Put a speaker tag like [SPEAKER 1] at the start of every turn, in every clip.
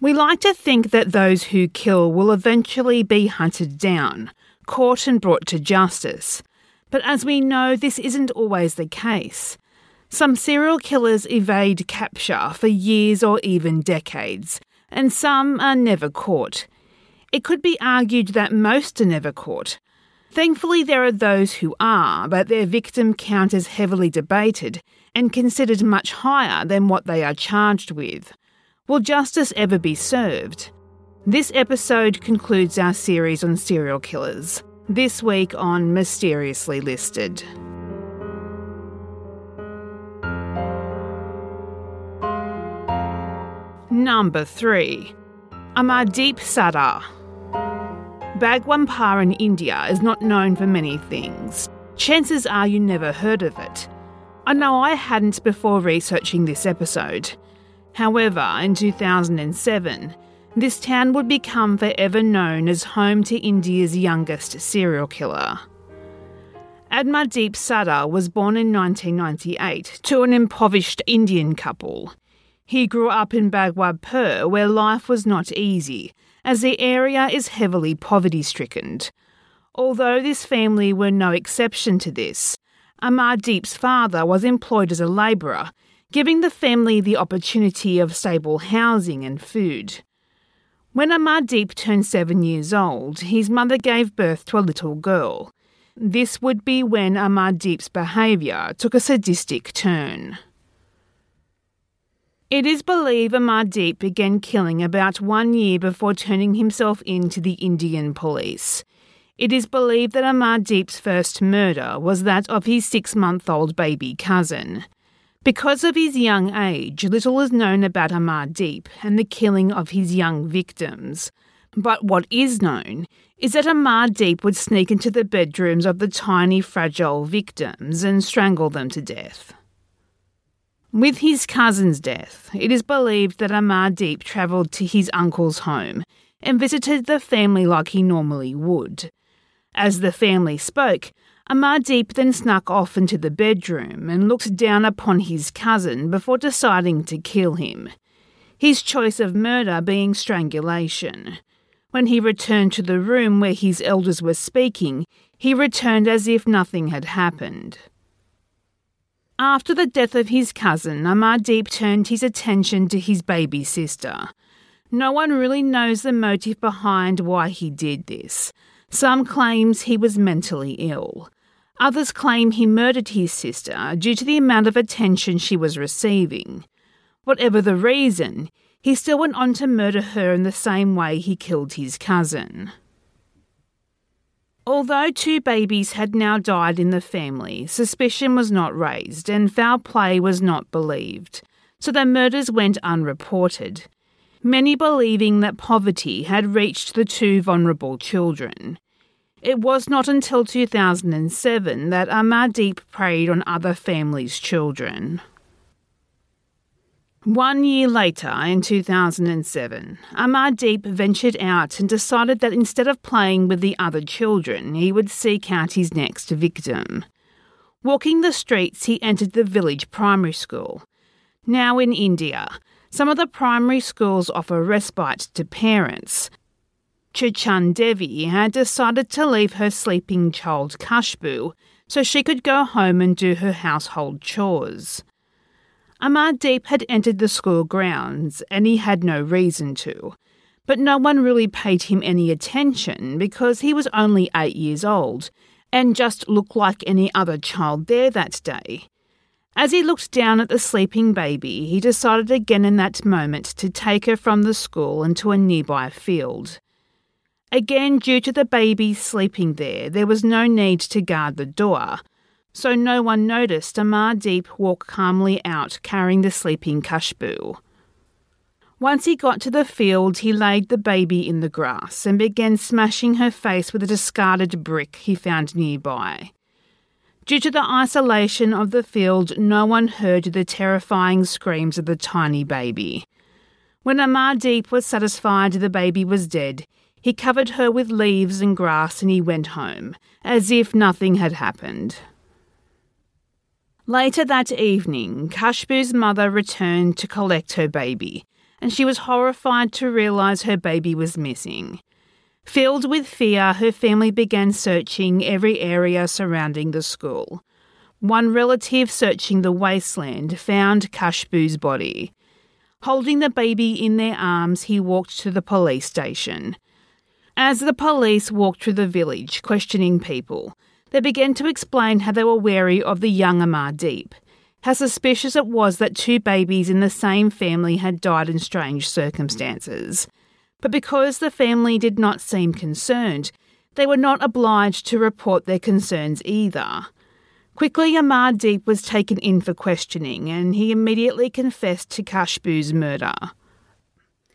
[SPEAKER 1] We like to think that those who kill will eventually be hunted down, caught and brought to justice. But as we know, this isn't always the case. Some serial killers evade capture for years or even decades, and some are never caught. It could be argued that most are never caught. Thankfully, there are those who are, but their victim count is heavily debated and considered much higher than what they are charged with. Will justice ever be served? This episode concludes our series on serial killers. This week on Mysteriously Listed. Number 3 Amardeep Sadar. Bhagwanpur in India is not known for many things. Chances are you never heard of it. I know I hadn't before researching this episode. However, in 2007, this town would become forever known as home to India's youngest serial killer. Amardeep Sadar was born in 1998 to an impoverished Indian couple. He grew up in Bhagwanpur, where life was not easy, as the area is heavily poverty stricken. Although this family were no exception to this, Amardeep's father was employed as a labourer, giving the family the opportunity of stable housing and food. When Amardeep turned seven years old, his mother gave birth to a little girl. This would be when Amardeep's behaviour took a sadistic turn. It is believed Amardeep began killing about one year before turning himself in to the Indian police. It is believed that Amardeep's first murder was that of his six month old baby cousin. Because of his young age, little is known about Amardeep and the killing of his young victims. But what is known is that Amardeep would sneak into the bedrooms of the tiny, fragile victims and strangle them to death. With his cousin's death, it is believed that Amardeep travelled to his uncle's home and visited the family like he normally would. As the family spoke, Amardeep then snuck off into the bedroom and looked down upon his cousin before deciding to kill him. His choice of murder being strangulation. When he returned to the room where his elders were speaking, he returned as if nothing had happened. After the death of his cousin, Amardeep turned his attention to his baby sister. No one really knows the motive behind why he did this. Some claims he was mentally ill. Others claim he murdered his sister due to the amount of attention she was receiving. Whatever the reason, he still went on to murder her in the same way he killed his cousin. Although two babies had now died in the family, suspicion was not raised and foul play was not believed, so the murders went unreported. Many believing that poverty had reached the two vulnerable children. It was not until 2007 that Amardeep preyed on other families' children. One year later, in 2007, Amardeep ventured out and decided that instead of playing with the other children, he would seek out his next victim. Walking the streets, he entered the village primary school. Now in India, some of the primary schools offer respite to parents. Chichan Devi had decided to leave her sleeping child Khushbu so she could go home and do her household chores. Amardeep had entered the school grounds and he had no reason to. But no one really paid him any attention because he was only eight years old and just looked like any other child there that day. As he looked down at the sleeping baby, he decided again in that moment to take her from the school into a nearby field. Again, due to the baby sleeping there, there was no need to guard the door, so no one noticed Amardeep walk calmly out carrying the sleeping Khushbu. Once he got to the field, he laid the baby in the grass and began smashing her face with a discarded brick he found nearby. Due to the isolation of the field, no one heard the terrifying screams of the tiny baby. When Amardeep was satisfied the baby was dead, he covered her with leaves and grass and he went home, as if nothing had happened. Later that evening, Khushbu's mother returned to collect her baby and she was horrified to realise her baby was missing. Filled with fear, her family began searching every area surrounding the school. One relative searching the wasteland found Khushbu's body. Holding the baby in their arms, he walked to the police station. As the police walked through the village, questioning people, they began to explain how they were wary of the young Amardeep how suspicious it was that two babies in the same family had died in strange circumstances. But because the family did not seem concerned, they were not obliged to report their concerns either. Quickly, Amardeep was taken in for questioning, and he immediately confessed to Khushbu's murder.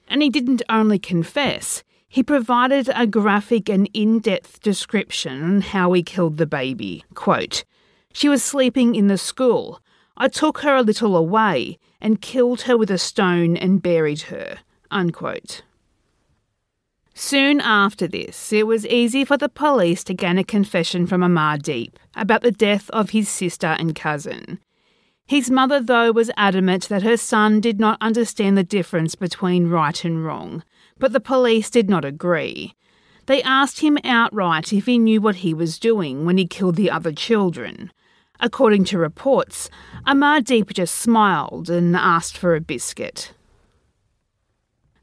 [SPEAKER 1] And he didn't only confess, he provided a graphic and in depth description on how he killed the baby. Quote, She was sleeping in the school. I took her a little away and killed her with a stone and buried her. Unquote. Soon after this, it was easy for the police to gain a confession from Amardeep about the death of his sister and cousin. His mother, though, was adamant that her son did not understand the difference between right and wrong, but the police did not agree. They asked him outright if he knew what he was doing when he killed the other children. According to reports, Amardeep just smiled and asked for a biscuit.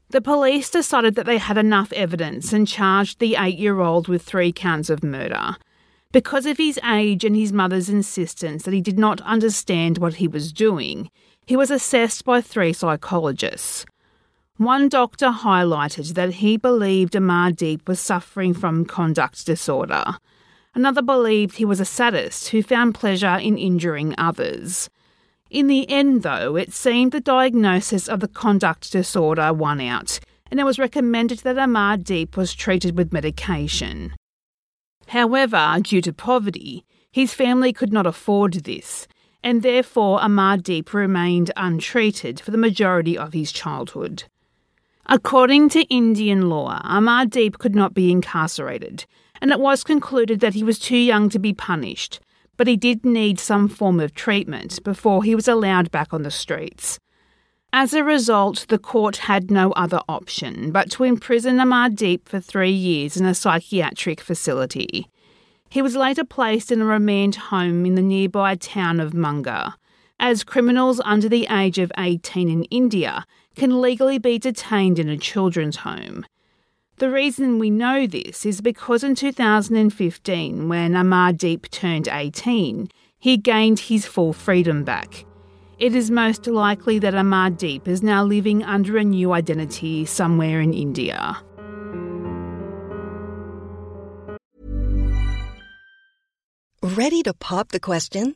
[SPEAKER 1] The police decided that they had enough evidence and charged the eight year old with three counts of murder. Because of his age and his mother's insistence that he did not understand what he was doing, he was assessed by three psychologists. One doctor highlighted that he believed Amardeep was suffering from conduct disorder. Another believed he was a sadist who found pleasure in injuring others. In the end, though, it seemed the diagnosis of the conduct disorder won out, and it was recommended that Amardeep was treated with medication. However, due to poverty, his family could not afford this, and therefore Amardeep remained untreated for the majority of his childhood. According to Indian law, Amardeep could not be incarcerated, and it was concluded that he was too young to be punished, but he did need some form of treatment before he was allowed back on the streets. As a result, the court had no other option but to imprison Amardeep for three years in a psychiatric facility. He was later placed in a remand home in the nearby town of Manga, as criminals under the age of 18 in India can legally be detained in a children's home. The reason we know this is because in 2015, when Amardeep turned 18, he gained his full freedom back. It is most likely that Amardeep is now living under a new identity somewhere in India.
[SPEAKER 2] Ready to pop the question?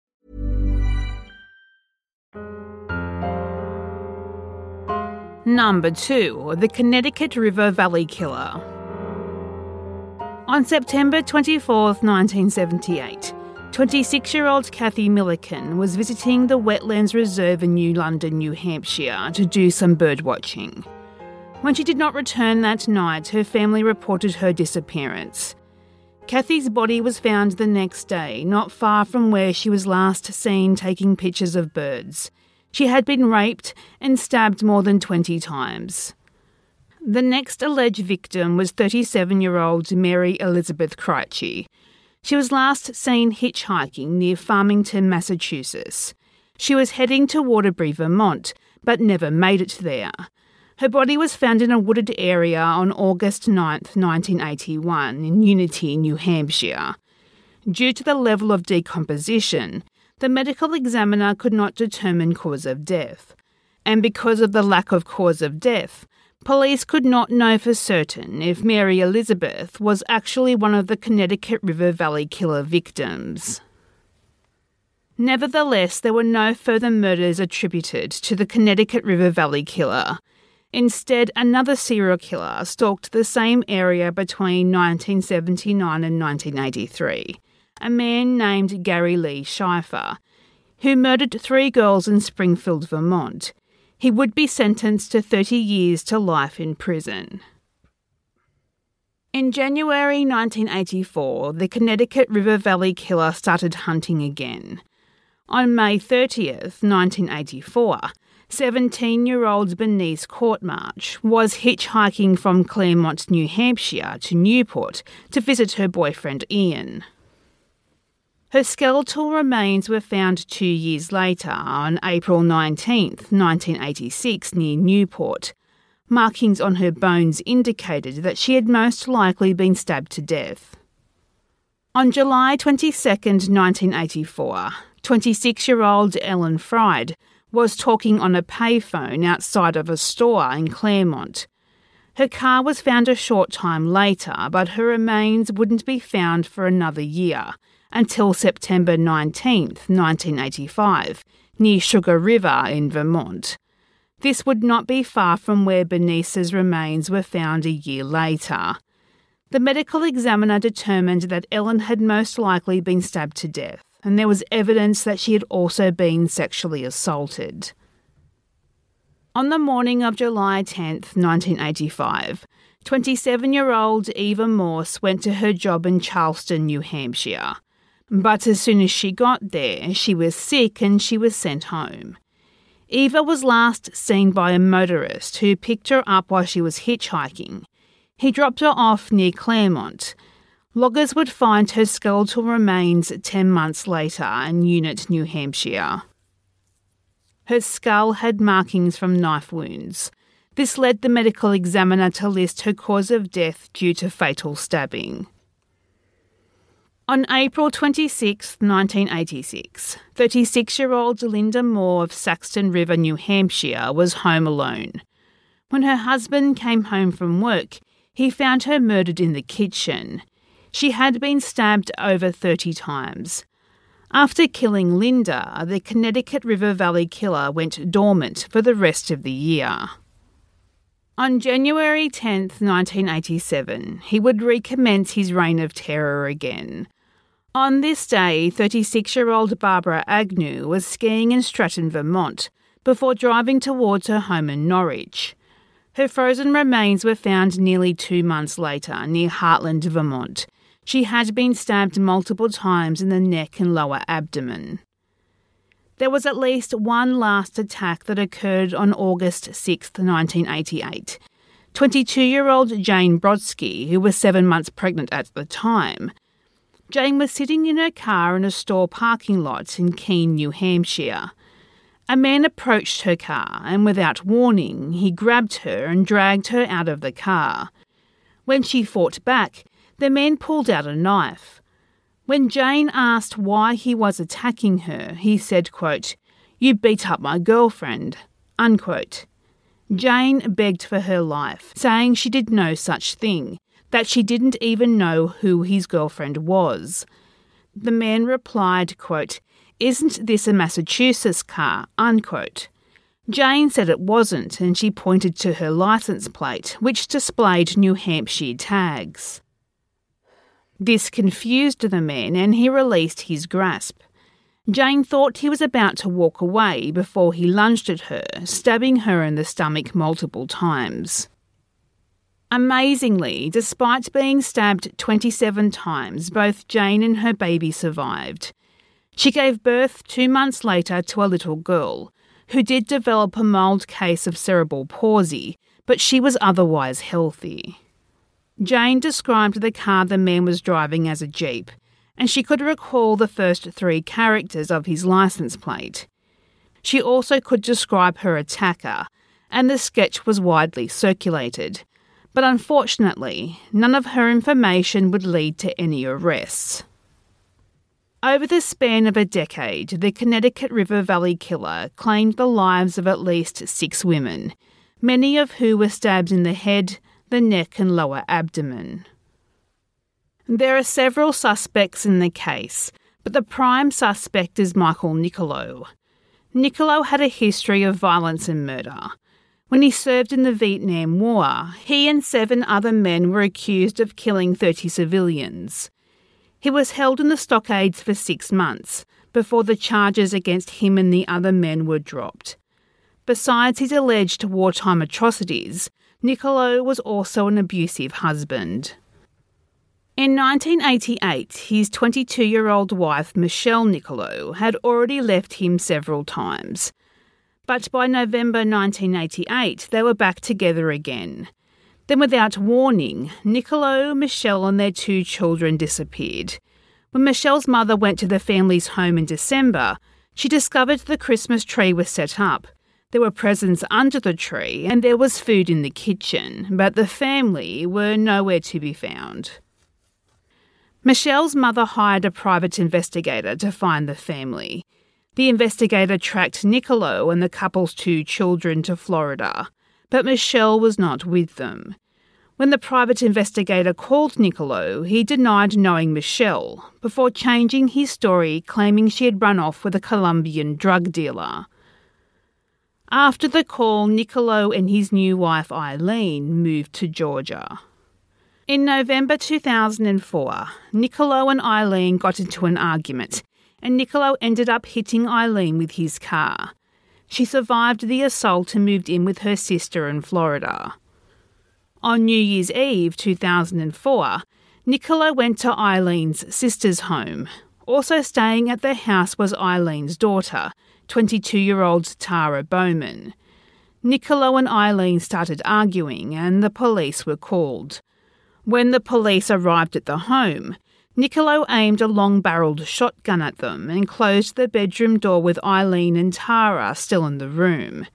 [SPEAKER 1] Number 2 The Connecticut River Valley Killer. On September 24, 1978, 26 year old Kathy Millican was visiting the Wetlands Reserve in New London, New Hampshire to do some bird watching. When she did not return that night, her family reported her disappearance. Kathy's body was found the next day, not far from where she was last seen taking pictures of birds. She had been raped and stabbed more than 20 times. The next alleged victim was 37 year old Mary Elizabeth Critchley. She was last seen hitchhiking near Farmington, Massachusetts. She was heading to Waterbury, Vermont, but never made it there. Her body was found in a wooded area on August 9, 1981, in Unity, New Hampshire. Due to the level of decomposition, the medical examiner could not determine cause of death. And because of the lack of cause of death, police could not know for certain if Mary Elizabeth was actually one of the Connecticut River Valley killer victims. Nevertheless, there were no further murders attributed to the Connecticut River Valley killer. Instead, another serial killer stalked the same area between 1979 and 1983 a man named Gary Lee Schaefer, who murdered three girls in Springfield, Vermont. He would be sentenced to 30 years to life in prison. In January 1984, the Connecticut River Valley killer started hunting again. On May 30th, 1984, 17 year old Bernice Courtemanche was hitchhiking from Claremont, New Hampshire to Newport to visit her boyfriend Ian. Her skeletal remains were found two years later, on April 19, 1986, near Newport. Markings on her bones indicated that she had most likely been stabbed to death. On July 22, 1984, 26 year old Ellen Fried was talking on a payphone outside of a store in Claremont. Her car was found a short time later, but her remains wouldn't be found for another year until September 19, 1985, near Sugar River in Vermont. This would not be far from where Bernice's remains were found a year later. The medical examiner determined that Ellen had most likely been stabbed to death, and there was evidence that she had also been sexually assaulted. On the morning of July 10, 1985, 27 year old Eva Morse went to her job in Charlestown, New Hampshire. But as soon as she got there, she was sick and she was sent home. Eva was last seen by a motorist who picked her up while she was hitchhiking. He dropped her off near Claremont. Loggers would find her skeletal remains 10 months later in Unit, New Hampshire. Her skull had markings from knife wounds. This led the medical examiner to list her cause of death due to fatal stabbing. On April 26, 1986, 36 year old Linda Moore of Saxton River, New Hampshire, was home alone. When her husband came home from work, he found her murdered in the kitchen. She had been stabbed over 30 times. After killing Linda, the Connecticut River Valley killer went dormant for the rest of the year. On January 10, 1987, he would recommence his reign of terror again. On this day, 36 year old Barbara Agnew was skiing in Stratton, Vermont, before driving towards her home in Norwich. Her frozen remains were found nearly two months later near Hartland, Vermont. She had been stabbed multiple times in the neck and lower abdomen. There was at least one last attack that occurred on August 6, 1988. 22 year old Jane Boroski, who was seven months pregnant at the time, Jane was sitting in her car in a store parking lot in Keene, New Hampshire. A man approached her car and, without warning, he grabbed her and dragged her out of the car. When she fought back, the man pulled out a knife. When Jane asked why he was attacking her, he said, quote, You beat up my girlfriend. Unquote. Jane begged for her life, saying she did no such thing that she didn't even know who his girlfriend was. The man replied, quote, Isn't this a Massachusetts car? Unquote. Jane said it wasn't, and she pointed to her license plate, which displayed New Hampshire tags. This confused the man, and he released his grasp. Jane thought he was about to walk away before he lunged at her, stabbing her in the stomach multiple times. Amazingly, despite being stabbed 27 times, both Jane and her baby survived. She gave birth two months later to a little girl, who did develop a mild case of cerebral palsy, but she was otherwise healthy. Jane described the car the man was driving as a Jeep, and she could recall the first three characters of his license plate. She also could describe her attacker, and the sketch was widely circulated. But unfortunately, none of her information would lead to any arrests. Over the span of a decade, the Connecticut River Valley killer claimed the lives of at least six women, many of who were stabbed in the head, the neck, and lower abdomen. There are several suspects in the case, but the prime suspect is Michael Nicolo. Nicolo had a history of violence and murder. When he served in the Vietnam War, he and seven other men were accused of killing 30 civilians. He was held in the stockades for six months before the charges against him and the other men were dropped. Besides his alleged wartime atrocities, Nicolo was also an abusive husband. In 1988, his 22 year old wife, Michelle Nicolo, had already left him several times. But by November 1988, they were back together again. Then, without warning, Nicolo, Michelle, and their two children disappeared. When Michelle's mother went to the family's home in December, she discovered the Christmas tree was set up. There were presents under the tree and there was food in the kitchen, but the family were nowhere to be found. Michelle's mother hired a private investigator to find the family. The investigator tracked Nicolo and the couple's two children to Florida but Michelle was not with them. When the private investigator called Nicolo, he denied knowing Michelle before changing his story, claiming she had run off with a Colombian drug dealer. After the call, Nicolo and his new wife Eileen moved to Georgia. In November 2004, Nicolo and Eileen got into an argument, and Nicolo ended up hitting Eileen with his car. She survived the assault and moved in with her sister in Florida. On New Year's Eve 2004, Nicolo went to Eileen's sister's home. Also staying at the house was Eileen's daughter, 22 year old Tara Bowman. Nicolo and Eileen started arguing, and the police were called. When the police arrived at the home, Nicolo aimed a long barreled shotgun at them and closed the bedroom door with Eileen and Tara still in the room.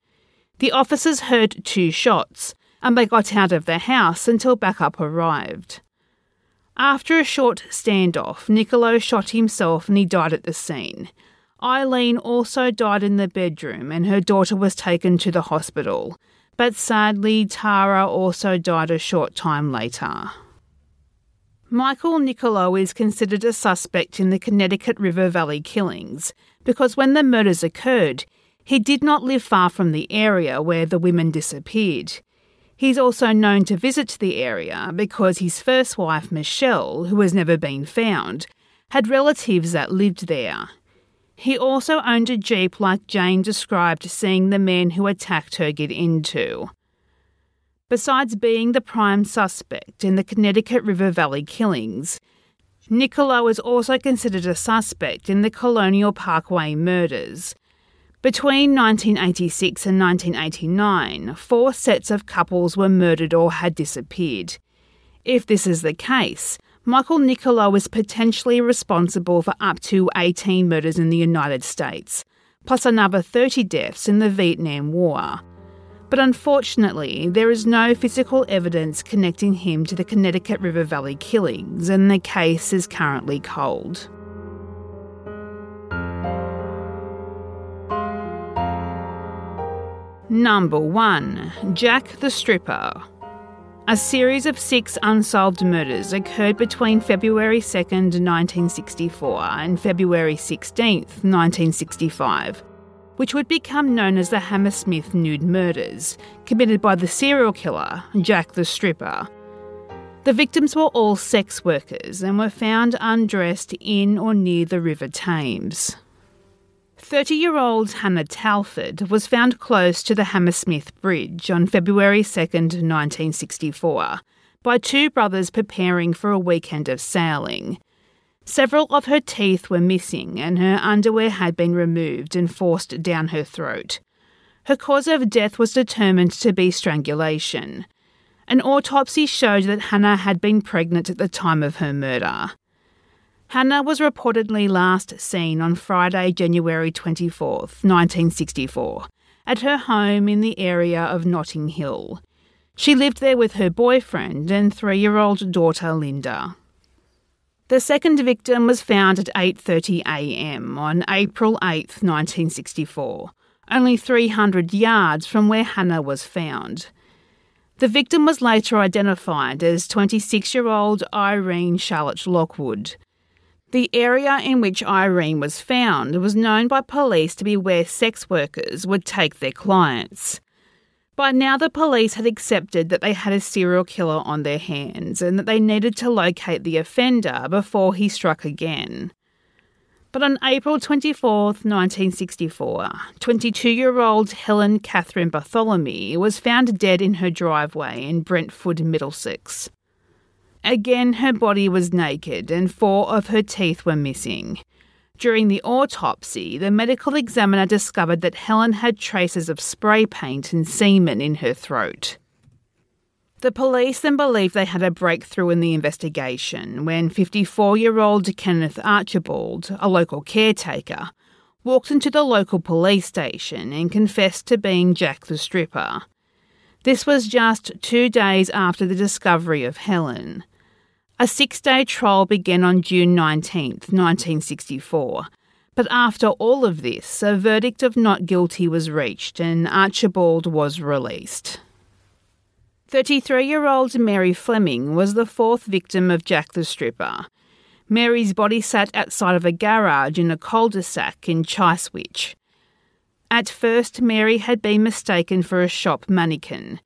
[SPEAKER 1] The officers heard two shots and they got out of the house until backup arrived. After a short standoff, Nicolo shot himself and he died at the scene. Eileen also died in the bedroom and her daughter was taken to the hospital, but sadly, Tara also died a short time later. Michael Nicolo is considered a suspect in the Connecticut River Valley killings because when the murders occurred, he did not live far from the area where the women disappeared. He's also known to visit the area because his first wife, Michelle, who has never been found, had relatives that lived there. He also owned a Jeep like Jane described seeing the men who attacked her get into. Besides being the prime suspect in the Connecticut River Valley killings, Nicolo was also considered a suspect in the Colonial Parkway murders. Between 1986 and 1989, four sets of couples were murdered or had disappeared. If this is the case, Michael Nicolo is potentially responsible for up to 18 murders in the United States, plus another 30 deaths in the Vietnam War. But unfortunately, there is no physical evidence connecting him to the Connecticut River Valley killings, and the case is currently cold. Number 1 Jack the Stripper. A series of six unsolved murders occurred between February 2nd, 1964 and February 16th, 1965 which would become known as the Hammersmith Nude Murders, committed by the serial killer, Jack the Stripper. The victims were all sex workers and were found undressed in or near the River Thames. 30 year old Hannah Tailford was found close to the Hammersmith Bridge on February 2, 1964, by two brothers preparing for a weekend of sailing. Several of her teeth were missing, and her underwear had been removed and forced down her throat. Her cause of death was determined to be strangulation. An autopsy showed that Hannah had been pregnant at the time of her murder. Hannah was reportedly last seen on Friday, January 24, 1964, at her home in the area of Notting Hill. She lived there with her boyfriend and three year old daughter Linda. The second victim was found at 8:30 a.m. on April 8, 1964, only 300 yards from where Hannah was found. The victim was later identified as 26-year-old Irene Charlotte Lockwood. The area in which Irene was found was known by police to be where sex workers would take their clients. By now, the police had accepted that they had a serial killer on their hands and that they needed to locate the offender before he struck again. But on April 24, 1964, 22 year old Helen Catherine Barthelemy was found dead in her driveway in Brentford, Middlesex. Again, her body was naked and four of her teeth were missing. During the autopsy, the medical examiner discovered that Helen had traces of spray paint and semen in her throat. The police then believed they had a breakthrough in the investigation when 54 year old Kenneth Archibald, a local caretaker, walked into the local police station and confessed to being Jack the Stripper. This was just two days after the discovery of Helen. A six day trial began on June 19, 1964. But after all of this, a verdict of not guilty was reached and Archibald was released. 33 year old Mary Fleming was the fourth victim of Jack the Stripper. Mary's body sat outside of a garage in a cul de sac in Chiswick. At first, Mary had been mistaken for a shop mannequin.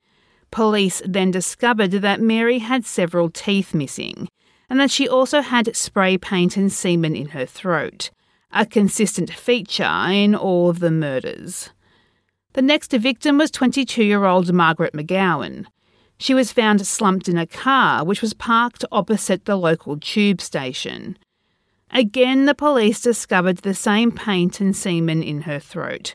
[SPEAKER 1] Police then discovered that Mary had several teeth missing and that she also had spray paint and semen in her throat, a consistent feature in all of the murders. The next victim was 22 year old Margaret McGowan. She was found slumped in a car which was parked opposite the local tube station. Again, the police discovered the same paint and semen in her throat,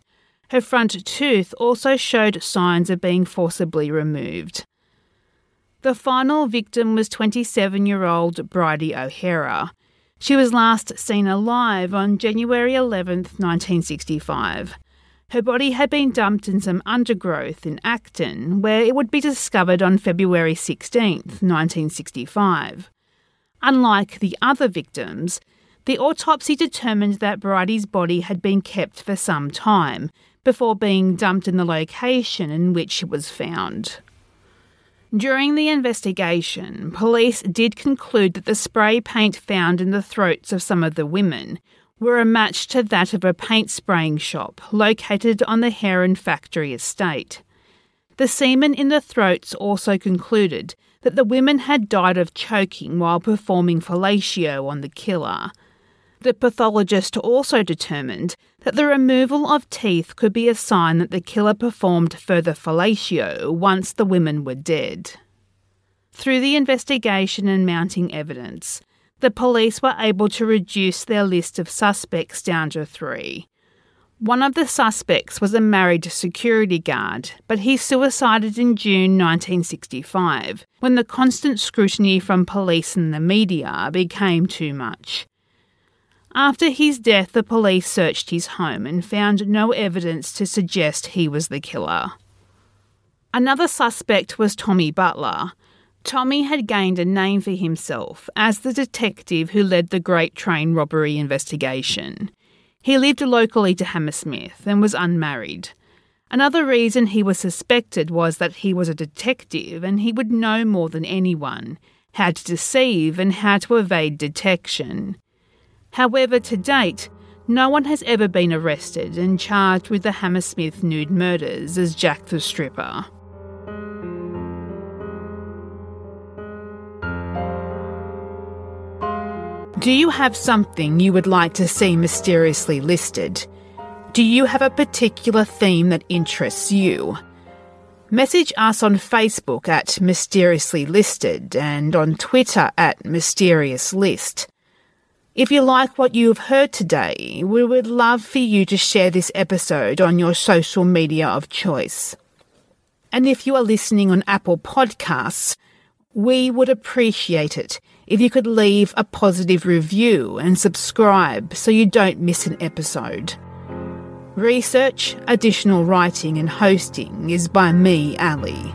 [SPEAKER 1] her front tooth also showed signs of being forcibly removed. The final victim was 27 year old Bridie O'Hara. She was last seen alive on January 11, 1965. Her body had been dumped in some undergrowth in Acton, where it would be discovered on February 16, 1965. Unlike the other victims, the autopsy determined that Bridie's body had been kept for some time, before being dumped in the location in which it was found. During the investigation, police did conclude that the spray paint found in the throats of some of the women were a match to that of a paint spraying shop located on the Heron factory estate. The semen in the throats also concluded that the women had died of choking while performing fellatio on the killer. The pathologist also determined that the removal of teeth could be a sign that the killer performed further fellatio once the women were dead. Through the investigation and mounting evidence, the police were able to reduce their list of suspects down to three. One of the suspects was a married security guard, but he suicided in June 1965 when the constant scrutiny from police and the media became too much. After his death, the police searched his home and found no evidence to suggest he was the killer. Another suspect was Tommy Butler. Tommy had gained a name for himself as the detective who led the Great Train robbery investigation. He lived locally to Hammersmith and was unmarried. Another reason he was suspected was that he was a detective and he would know more than anyone how to deceive and how to evade detection. However, to date, no one has ever been arrested and charged with the Hammersmith nude murders as Jack the Stripper. Do you have something you would like to see mysteriously listed? Do you have a particular theme that interests you? Message us on Facebook at Mysteriously Listed and on Twitter at Mysterious List. If you like what you've heard today, we would love for you to share this episode on your social media of choice. And if you are listening on Apple Podcasts, we would appreciate it if you could leave a positive review and subscribe so you don't miss an episode. Research, additional writing, and hosting is by me, Ali.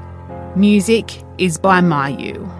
[SPEAKER 1] Music is by Mayu.